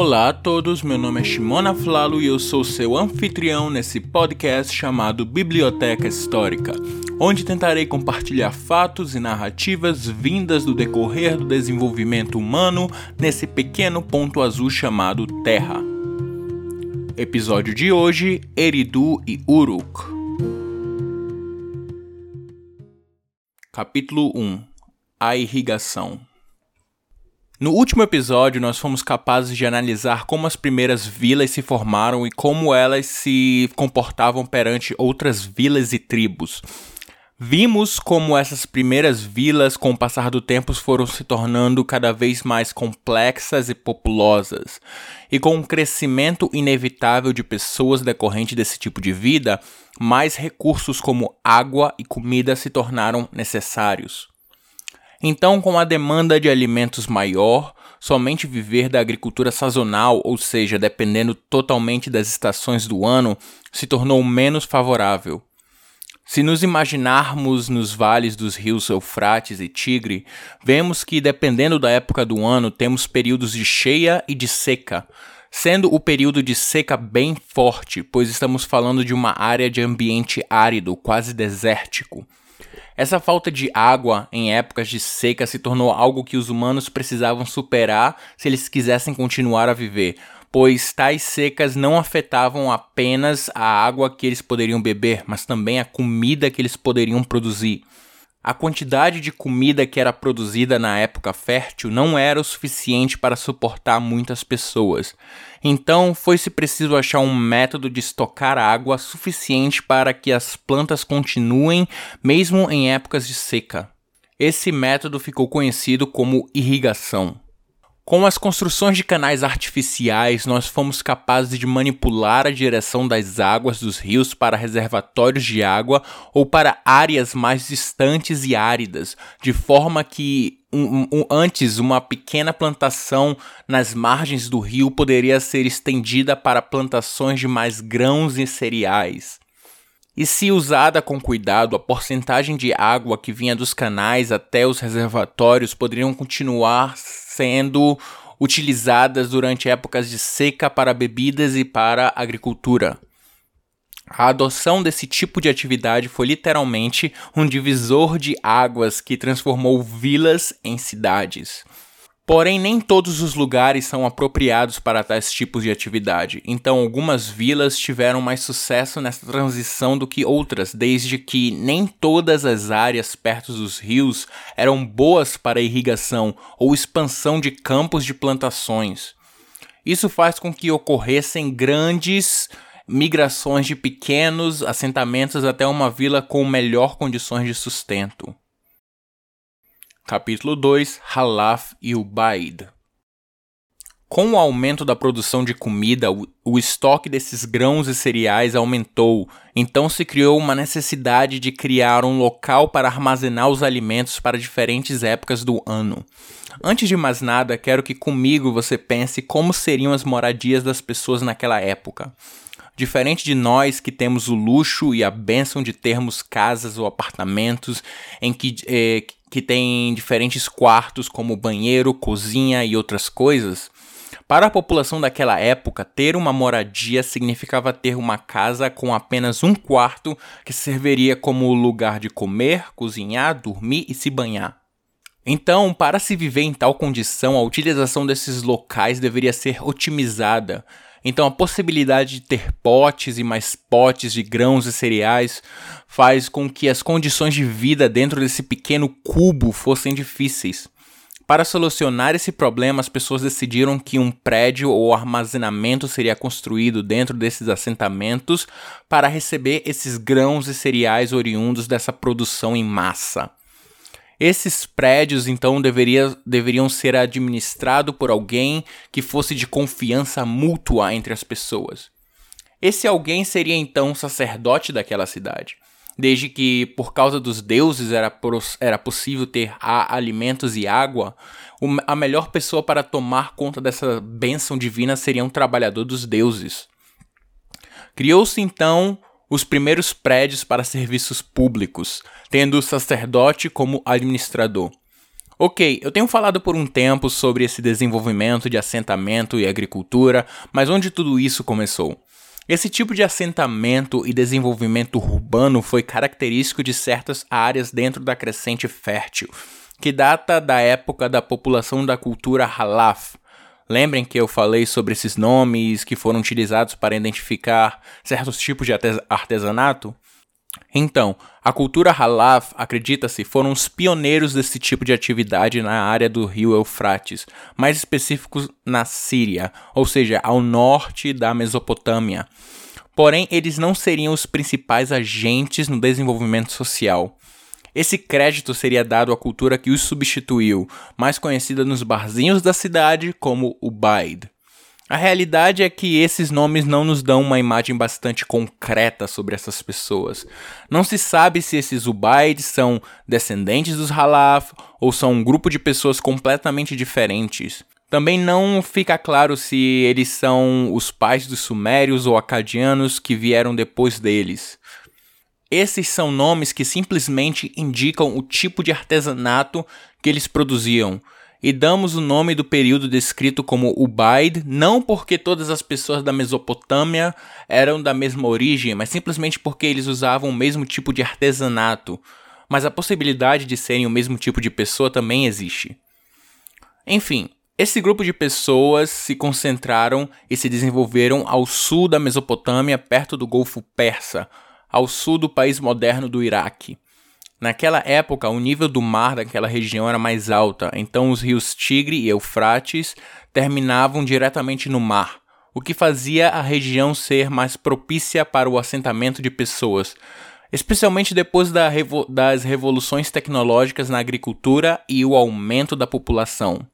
Olá a todos, meu nome é Shimona Flalo e eu sou seu anfitrião nesse podcast chamado Biblioteca Histórica, onde tentarei compartilhar fatos e narrativas vindas do decorrer do desenvolvimento humano nesse pequeno ponto azul chamado Terra. Episódio de hoje: Eridu e Uruk. Capítulo 1 A Irrigação no último episódio, nós fomos capazes de analisar como as primeiras vilas se formaram e como elas se comportavam perante outras vilas e tribos. Vimos como essas primeiras vilas, com o passar do tempo, foram se tornando cada vez mais complexas e populosas. E com um crescimento inevitável de pessoas decorrente desse tipo de vida, mais recursos como água e comida se tornaram necessários. Então, com a demanda de alimentos maior, somente viver da agricultura sazonal, ou seja, dependendo totalmente das estações do ano, se tornou menos favorável. Se nos imaginarmos nos vales dos rios Eufrates e Tigre, vemos que, dependendo da época do ano, temos períodos de cheia e de seca, sendo o período de seca bem forte, pois estamos falando de uma área de ambiente árido, quase desértico. Essa falta de água em épocas de seca se tornou algo que os humanos precisavam superar se eles quisessem continuar a viver, pois tais secas não afetavam apenas a água que eles poderiam beber, mas também a comida que eles poderiam produzir. A quantidade de comida que era produzida na época fértil não era o suficiente para suportar muitas pessoas. Então, foi-se preciso achar um método de estocar água suficiente para que as plantas continuem mesmo em épocas de seca. Esse método ficou conhecido como irrigação. Com as construções de canais artificiais, nós fomos capazes de manipular a direção das águas dos rios para reservatórios de água ou para áreas mais distantes e áridas, de forma que um, um, antes uma pequena plantação nas margens do rio poderia ser estendida para plantações de mais grãos e cereais. E se usada com cuidado, a porcentagem de água que vinha dos canais até os reservatórios poderiam continuar sendo utilizadas durante épocas de seca para bebidas e para agricultura. A adoção desse tipo de atividade foi literalmente um divisor de águas que transformou vilas em cidades. Porém, nem todos os lugares são apropriados para tais tipos de atividade, então algumas vilas tiveram mais sucesso nessa transição do que outras, desde que nem todas as áreas perto dos rios eram boas para irrigação ou expansão de campos de plantações. Isso faz com que ocorressem grandes migrações de pequenos assentamentos até uma vila com melhor condições de sustento. Capítulo 2 Halaf e Ubaid Com o aumento da produção de comida, o, estoque desses grãos e cereais aumentou, então se criou uma necessidade de criar um local para armazenar os alimentos para diferentes épocas do ano. Antes de mais nada, quero que comigo você pense como seriam as moradias das pessoas naquela época. Diferente de nós que temos o luxo e a bênção de termos casas ou apartamentos em que, eh, que tem diferentes quartos como banheiro, cozinha e outras coisas, para a população daquela época, ter uma moradia significava ter uma casa com apenas um quarto que serviria como lugar de comer, cozinhar, dormir e se banhar. Então, para se viver em tal condição, a utilização desses locais deveria ser otimizada, então a possibilidade de ter potes e mais potes de grãos e cereais faz com que as condições de vida dentro desse pequeno cubo fossem difíceis. Para solucionar esse problema, as pessoas decidiram que um prédio ou armazenamento seria construído dentro desses assentamentos para receber esses grãos e cereais oriundos dessa produção em massa. Esses prédios, então, deveria, deveriam ser administrados por alguém que fosse de confiança mútua entre as pessoas. Esse alguém seria então sacerdote daquela cidade. Desde que, por causa dos deuses, era, era possível ter alimentos e água, a melhor pessoa para tomar conta dessa bênção divina seria um trabalhador dos deuses. Criou-se então os primeiros prédios para serviços públicos, tendo o sacerdote como administrador. Ok, eu tenho falado por um tempo sobre esse desenvolvimento de assentamento e agricultura, mas onde tudo isso começou? Esse tipo de assentamento e desenvolvimento urbano foi característico de certas áreas dentro da crescente fértil, que data da época da população da cultura Halaf. Lembrem que eu falei sobre esses nomes que foram utilizados para identificar certos tipos de artesanato? Então, a cultura Halaf, acredita-se, foram os pioneiros desse tipo de atividade na área do rio Eufrates, mais específicos na Síria, ou seja, ao norte da Mesopotâmia. Porém, eles não seriam os principais agentes no desenvolvimento social. Esse crédito seria dado à cultura que os substituiu, mais conhecida nos barzinhos da cidade como o Baid. A realidade é que esses nomes não nos dão uma imagem bastante concreta sobre essas pessoas. Não se sabe se esses Ubaids são descendentes dos Halaf ou são um grupo de pessoas completamente diferentes. Também não fica claro se eles são os pais dos sumérios ou acadianos que vieram depois deles. Esses são nomes que simplesmente indicam o tipo de artesanato que eles produziam e damos o nome do período descrito como Ubaid, não porque todas as pessoas da Mesopotâmia eram da mesma origem, mas simplesmente porque eles usavam o mesmo tipo de artesanato. Mas a possibilidade de serem o mesmo tipo de pessoa também existe. Enfim, esse grupo de pessoas se concentraram e se desenvolveram ao sul da Mesopotâmia, perto do Golfo Persa, ao sul do país moderno do Iraque. Naquela época, o nível do mar daquela região era mais alta, então os rios Tigre e Eufrates terminavam diretamente no mar, o que fazia a região ser mais propícia para o assentamento de pessoas, especialmente depois da revo das revoluções tecnológicas na agricultura e o aumento da população.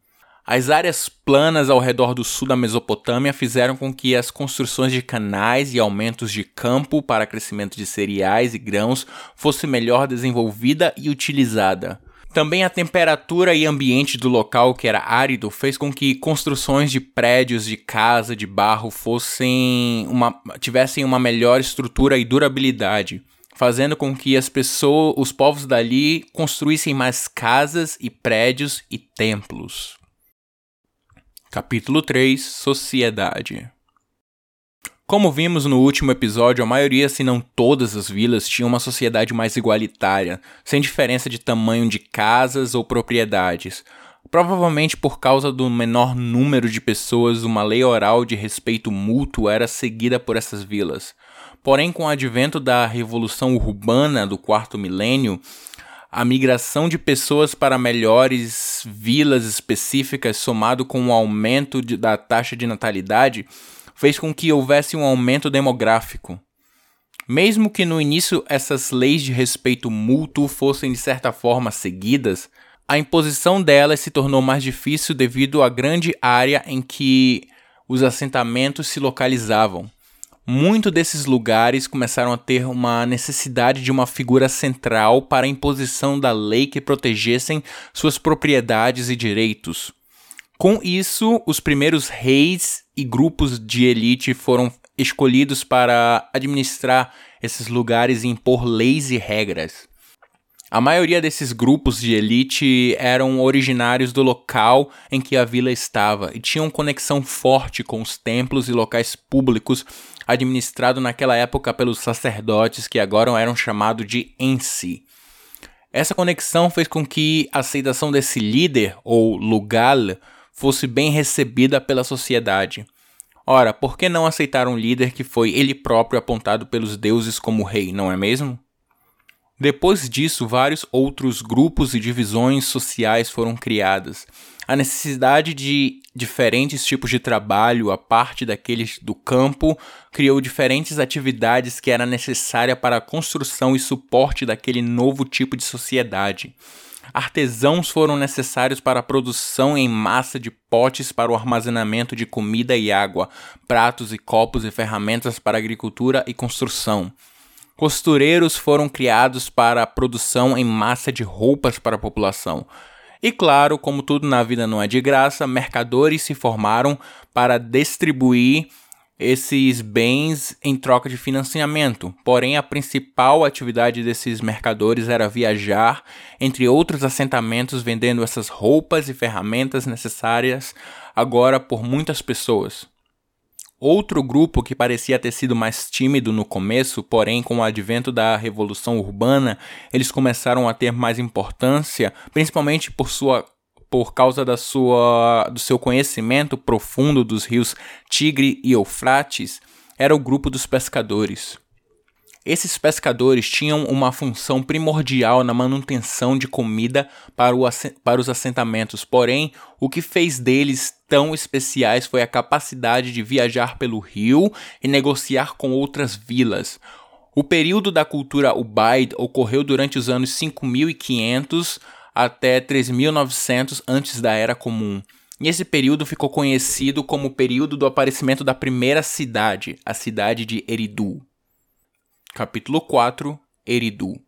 As áreas planas ao redor do sul da Mesopotâmia fizeram com que as construções de canais e aumentos de campo para crescimento de cereais e grãos fosse melhor desenvolvida e utilizada. Também a temperatura e ambiente do local, que era árido, fez com que construções de prédios de casa de barro fossem uma, tivessem uma melhor estrutura e durabilidade, fazendo com que as pessoas, os povos dali construíssem mais casas e prédios e templos. Capítulo 3 Sociedade Como vimos no último episódio, a maioria, se não todas as vilas, tinham uma sociedade mais igualitária, sem diferença de tamanho de casas ou propriedades. Provavelmente por causa do menor número de pessoas, uma lei oral de respeito mútuo era seguida por essas vilas. Porém, com o advento da revolução urbana do quarto milênio, a migração de pessoas para melhores vilas específicas, somado com o aumento de, da taxa de natalidade, fez com que houvesse um aumento demográfico. Mesmo que no início essas leis de respeito mútuo fossem de certa forma seguidas, a imposição delas se tornou mais difícil devido à grande área em que os assentamentos se localizavam. Muitos desses lugares começaram a ter uma necessidade de uma figura central para a imposição da lei que protegessem suas propriedades e direitos. Com isso, os primeiros reis e grupos de elite foram escolhidos para administrar esses lugares e impor leis e regras. A maioria desses grupos de elite eram originários do local em que a vila estava e tinham conexão forte com os templos e locais públicos administrados naquela época pelos sacerdotes que agora eram chamados de ensi. Essa conexão fez com que a aceitação desse líder, ou lugal, fosse bem recebida pela sociedade. Ora, por que não aceitar um líder que foi ele próprio apontado pelos deuses como rei, não é mesmo? Depois disso, vários outros grupos e divisões sociais foram criadas. A necessidade de diferentes tipos de trabalho, a parte daqueles do campo, criou diferentes atividades que era necessária para a construção e suporte daquele novo tipo de sociedade. Artesãos foram necessários para a produção em massa de potes para o armazenamento de comida e água, pratos e copos e ferramentas para agricultura e construção. Costureiros foram criados para a produção em massa de roupas para a população. E claro, como tudo na vida não é de graça, mercadores se formaram para distribuir esses bens em troca de financiamento. Porém, a principal atividade desses mercadores era viajar entre outros assentamentos vendendo essas roupas e ferramentas necessárias agora por muitas pessoas. Outro grupo que parecia ter sido mais tímido no começo, porém com o advento da revolução urbana, eles começaram a ter mais importância, principalmente por sua por causa da sua, do seu conhecimento profundo dos rios Tigre e Eufrates, era o grupo dos pescadores. Esses pescadores tinham uma função primordial na manutenção de comida para, para, os assentamentos, porém, o que fez deles tão especiais foi a capacidade de viajar pelo rio e negociar com outras vilas. O período da cultura Ubaid ocorreu durante os anos 5500 até 3900 antes da Era Comum. E esse período ficou conhecido como o período do aparecimento da primeira cidade, a cidade de Eridu. Capítulo 4 Eridu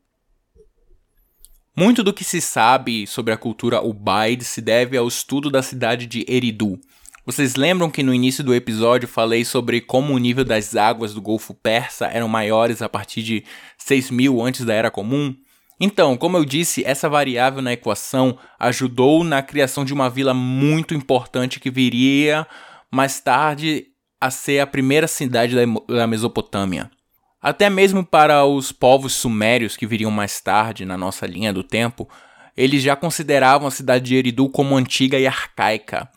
Muito do que se sabe sobre a cultura Ubaid se deve ao estudo da cidade de Eridu. Vocês lembram que no início do episódio falei sobre como o nível das águas do Golfo Persa eram maiores a partir de 6000 antes da Era Comum? Então, como eu disse, essa variável na equação ajudou na criação de uma vila muito importante que viria mais tarde a ser a primeira cidade da Mesopotâmia. Até mesmo para os povos sumérios que viriam mais tarde na nossa linha do tempo, eles já consideravam a cidade de Eridu como antiga e arcaica,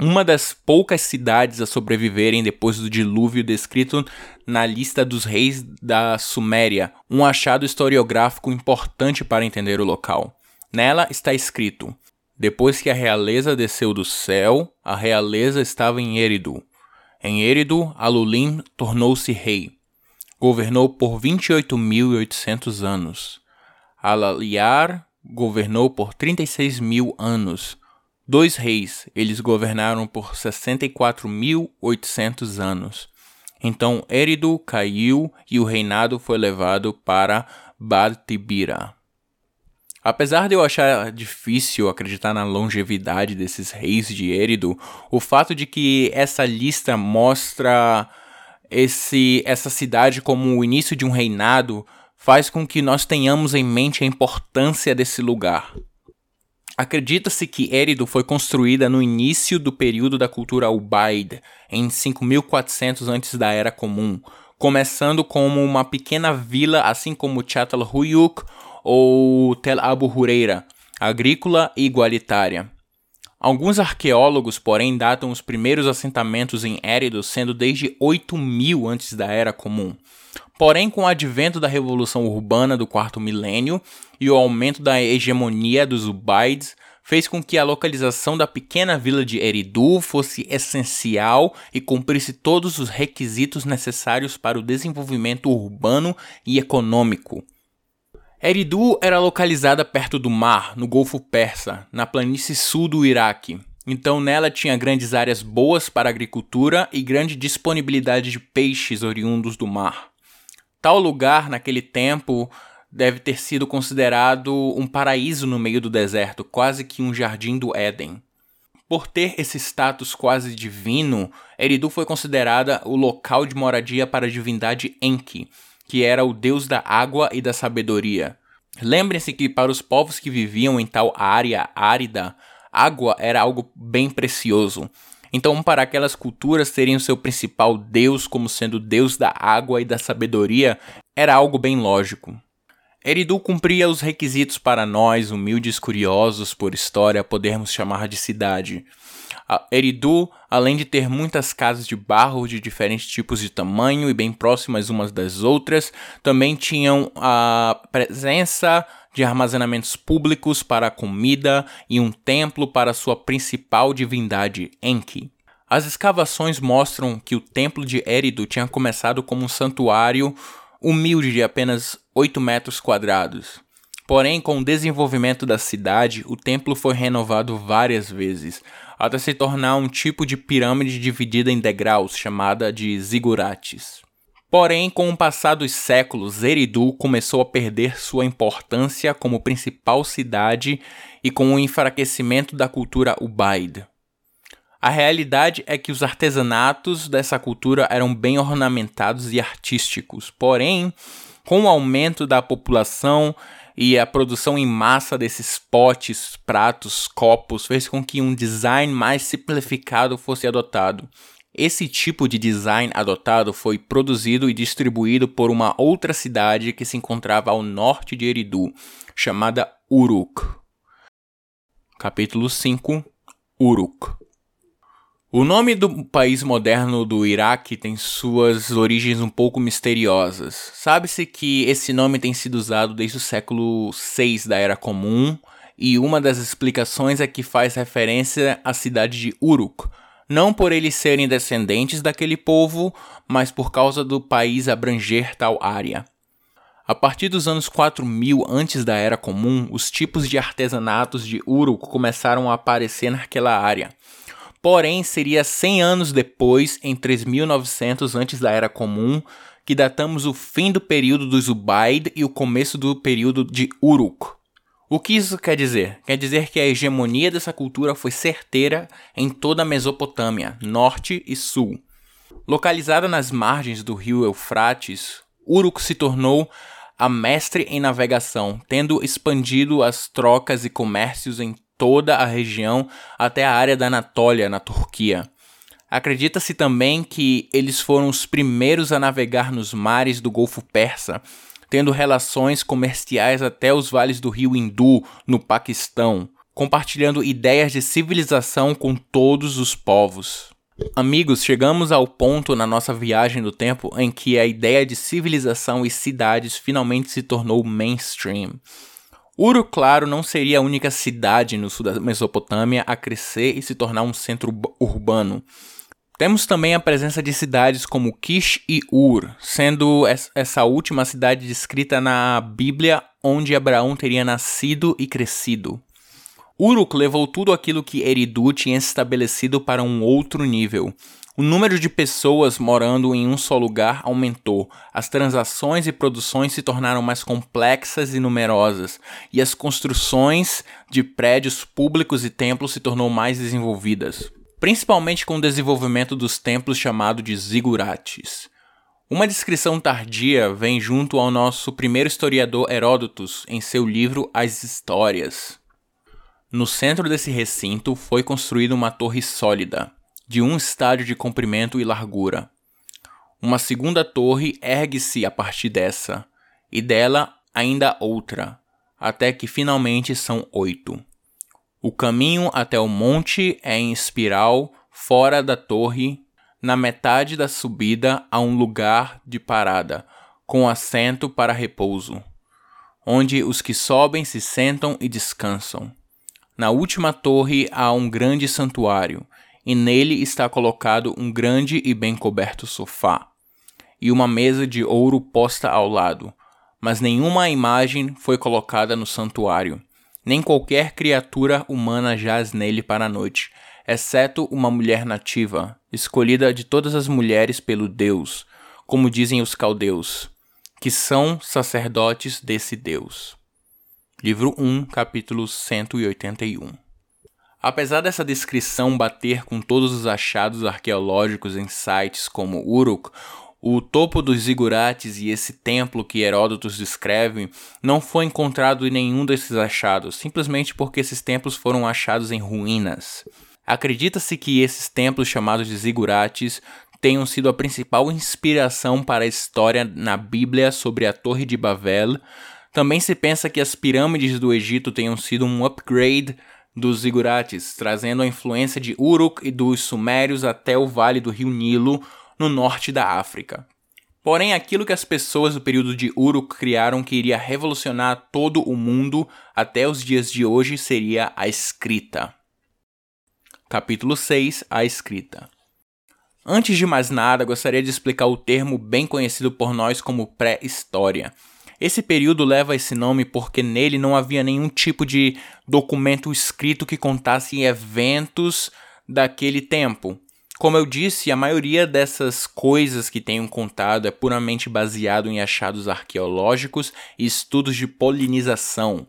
uma das poucas cidades a sobreviverem depois do dilúvio descrito na lista dos reis da Suméria, um achado historiográfico importante para entender o local. Nela está escrito: Depois que a realeza desceu do céu, a realeza estava em Eridu. Em Eridu, Alulim tornou-se rei. Governou por 28.800 anos. Alaliar governou por 36 mil anos. Dois reis, eles governaram por 64.800 anos. Então Érido caiu e o reinado foi levado para Baltibira. Apesar de eu achar difícil acreditar na longevidade desses reis de Érido, o fato de que essa lista mostra esse, essa cidade como o início de um reinado faz com que nós tenhamos em mente a importância desse lugar. Acredita-se que Érido foi construída no início do período da cultura Ubaid, em 5400 antes da Era Comum, começando como uma pequena vila, assim como Huyuk ou Tel Abu Huraira, agrícola e igualitária. Alguns arqueólogos, porém, datam os primeiros assentamentos em Érido sendo desde 8000 antes da Era Comum. Porém, com o advento da revolução urbana do quarto milênio e o aumento da hegemonia dos Ubaids, fez com que a localização da pequena vila de Eridu fosse essencial e cumprisse todos os requisitos necessários para o desenvolvimento urbano e econômico. Eridu era localizada perto do mar, no Golfo Persa, na planície sul do Iraque. Então nela tinha grandes áreas boas para agricultura e grande disponibilidade de peixes oriundos do mar. Tal lugar, naquele tempo, deve ter sido considerado um paraíso no meio do deserto, quase que um jardim do Éden. Por ter esse status quase divino, Eridu foi considerada o local de moradia para a divindade Enki, que era o deus da água e da sabedoria. Lembrem-se que para os povos que viviam em tal área árida, água era algo bem precioso. Então, para aquelas culturas terem o seu principal deus como sendo deus da água e da sabedoria era algo bem lógico. Eridu cumpria os requisitos para nós, humildes curiosos por história, podermos chamar de cidade. Eridu, além de ter muitas casas de barro de diferentes tipos de tamanho e bem próximas umas das outras, também tinham a presença de armazenamentos públicos para comida e um templo para sua principal divindade, Enki. As escavações mostram que o templo de Eridu tinha começado como um santuário humilde de apenas 8 metros quadrados. Porém, com o desenvolvimento da cidade, o templo foi renovado várias vezes, até se tornar um tipo de pirâmide dividida em degraus, chamada de zigurates. Porém, com o passar dos séculos, Eridu começou a perder sua importância como principal cidade e com o enfraquecimento da cultura Ubaid. A realidade é que os artesanatos dessa cultura eram bem ornamentados e artísticos, porém, com o aumento da população e a produção em massa desses potes, pratos, copos fez com que um design mais simplificado fosse adotado. Esse tipo de design adotado foi produzido e distribuído por uma outra cidade que se encontrava ao norte de Eridu, chamada Uruk. Capítulo 5 Uruk o nome do país moderno do Iraque tem suas origens um pouco misteriosas. Sabe-se que esse nome tem sido usado desde o século VI da Era Comum, e uma das explicações é que faz referência à cidade de Uruk, não por eles serem descendentes daquele povo, mas por causa do país abranger tal área. A partir dos anos 4000 antes da Era Comum, os tipos de artesanatos de Uruk começaram a aparecer naquela área. Porém, seria 100 anos depois, em 3900 antes da Era Comum, que datamos o fim do período dos Ubaid e o começo do período de Uruk. O que isso quer dizer? Quer dizer que a hegemonia dessa cultura foi certeira em toda a Mesopotâmia, norte e sul. Localizada nas margens do rio Eufrates, Uruk se tornou a mestre em navegação, tendo expandido as trocas e comércios em toda a região até a área da Anatólia, na Turquia. Acredita-se também que eles foram os primeiros a navegar nos mares do Golfo Persa, tendo relações comerciais até os vales do rio Hindu, no Paquistão, compartilhando ideias de civilização com todos os povos. Amigos, chegamos ao ponto na nossa viagem do tempo em que a ideia de civilização e cidades finalmente se tornou mainstream. Uro Claro não seria a única cidade no sul da Mesopotâmia a crescer e se tornar um centro urbano. Temos também a presença de cidades como Kish e Ur, sendo essa última cidade descrita na Bíblia onde Abraão teria nascido e crescido. Uruk levou tudo aquilo que Eridu tinha estabelecido para um outro nível. O número de pessoas morando em um só lugar aumentou, as transações e produções se tornaram mais complexas e numerosas, e as construções de prédios públicos e templos se tornou mais desenvolvidas, principalmente com o desenvolvimento dos templos chamados de zigurates. Uma descrição tardia vem junto ao nosso primeiro historiador Heródotos em seu livro As Histórias. No centro desse recinto foi construída uma torre sólida, de um estádio de comprimento e largura. Uma segunda torre ergue-se a partir dessa, e dela ainda outra, até que finalmente são oito. O caminho até o monte é em espiral, fora da torre. Na metade da subida há um lugar de parada, com assento para repouso, onde os que sobem se sentam e descansam. Na última torre há um grande santuário, e nele está colocado um grande e bem coberto sofá, e uma mesa de ouro posta ao lado, mas nenhuma imagem foi colocada no santuário, nem qualquer criatura humana jaz nele para a noite, exceto uma mulher nativa, escolhida de todas as mulheres pelo Deus, como dizem os caldeus, que são sacerdotes desse Deus. Livro 1, capítulo 181 Apesar dessa descrição bater com todos os achados arqueológicos em sites como Uruk, o topo dos zigurates e esse templo que Heródotos descreve não foi encontrado em nenhum desses achados, simplesmente porque esses templos foram achados em ruínas. Acredita-se que esses templos chamados de zigurates tenham sido a principal inspiração para a história na Bíblia sobre a Torre de Babel. Também se pensa que as pirâmides do Egito tenham sido um upgrade dos zigurates, trazendo a influência de Uruk e dos sumérios até o vale do rio Nilo, no norte da África. Porém, aquilo que as pessoas do período de Uruk criaram que iria revolucionar todo o mundo até os dias de hoje seria a escrita. Capítulo 6 A escrita. Antes de mais nada, gostaria de explicar o termo bem conhecido por nós como pré-história. Esse período leva esse nome porque nele não havia nenhum tipo de documento escrito que contasse eventos daquele tempo. Como eu disse, a maioria dessas coisas que tenho contado é puramente baseado em achados arqueológicos e estudos de polinização.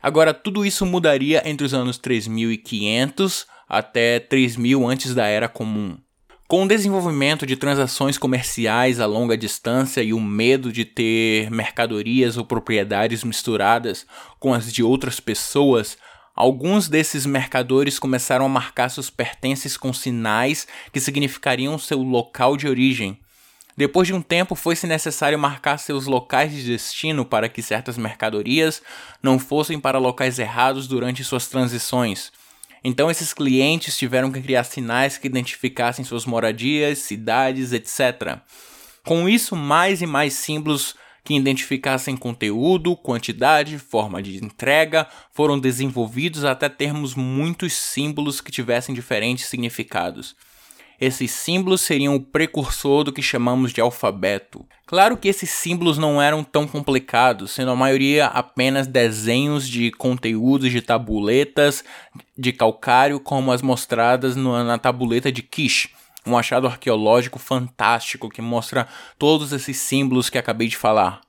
Agora, tudo isso mudaria entre os anos 3500 até 3000 antes da Era Comum. Com o desenvolvimento de transações comerciais a longa distância e o medo de ter mercadorias ou propriedades misturadas com as de outras pessoas, alguns desses mercadores começaram a marcar seus pertences com sinais que significariam seu local de origem. Depois de um tempo, foi-se necessário marcar seus locais de destino para que certas mercadorias não fossem para locais errados durante suas transições. Então esses clientes tiveram que criar sinais que identificassem suas moradias, cidades, etc. Com isso, mais e mais símbolos que identificassem conteúdo, quantidade, forma de entrega foram desenvolvidos até termos muitos símbolos que tivessem diferentes significados. Esses símbolos seriam o precursor do que chamamos de alfabeto. Claro que esses símbolos não eram tão complicados, sendo a maioria apenas desenhos de conteúdos de tabuletas de calcário, como as mostradas na tabuleta de Kish, um achado arqueológico fantástico que mostra todos esses símbolos que acabei de falar.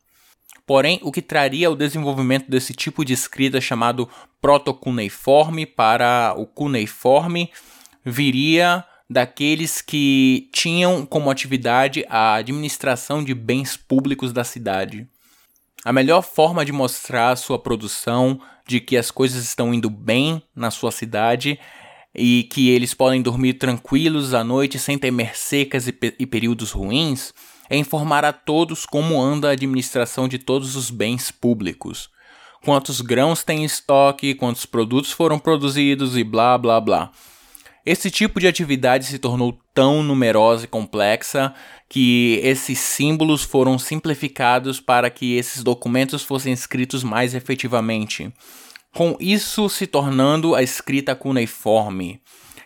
Porém, o que traria o desenvolvimento desse tipo de escrita chamado protocuneiforme para o cuneiforme viria daqueles que tinham como atividade a administração de bens públicos da cidade. A melhor forma de mostrar a sua produção, de que as coisas estão indo bem na sua cidade e que eles podem dormir tranquilos à noite sem temer secas e, pe e períodos ruins, é informar a todos como anda a administração de todos os bens públicos. Quantos grãos tem em estoque, quantos produtos foram produzidos e blá blá blá. Esse tipo de atividade se tornou tão numerosa e complexa que esses símbolos foram simplificados para que esses documentos fossem escritos mais efetivamente. Com isso se tornando a escrita cuneiforme,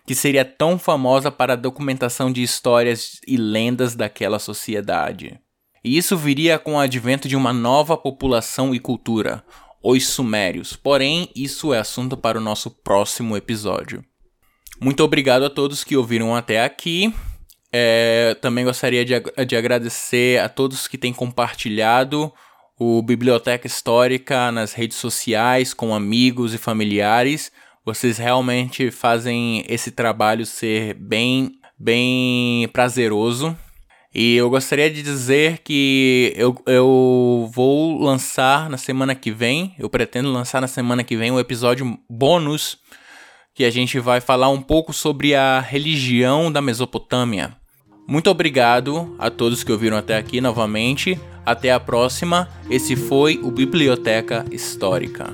que seria tão famosa para a documentação de histórias e lendas daquela sociedade. E isso viria com o advento de uma nova população e cultura, os Sumérios. Porém, isso é assunto para o nosso próximo episódio. Muito obrigado a todos que ouviram até aqui. É, também gostaria de, de agradecer a todos que têm compartilhado o Biblioteca Histórica nas redes sociais, com amigos e familiares. Vocês realmente fazem esse trabalho ser bem, bem prazeroso. E eu gostaria de dizer que eu, eu vou lançar na semana que vem, eu pretendo lançar na semana que vem um episódio bônus que a gente vai falar um pouco sobre a religião da Mesopotâmia. Muito obrigado a todos que ouviram até aqui novamente. Até a próxima. Esse foi o Biblioteca Histórica.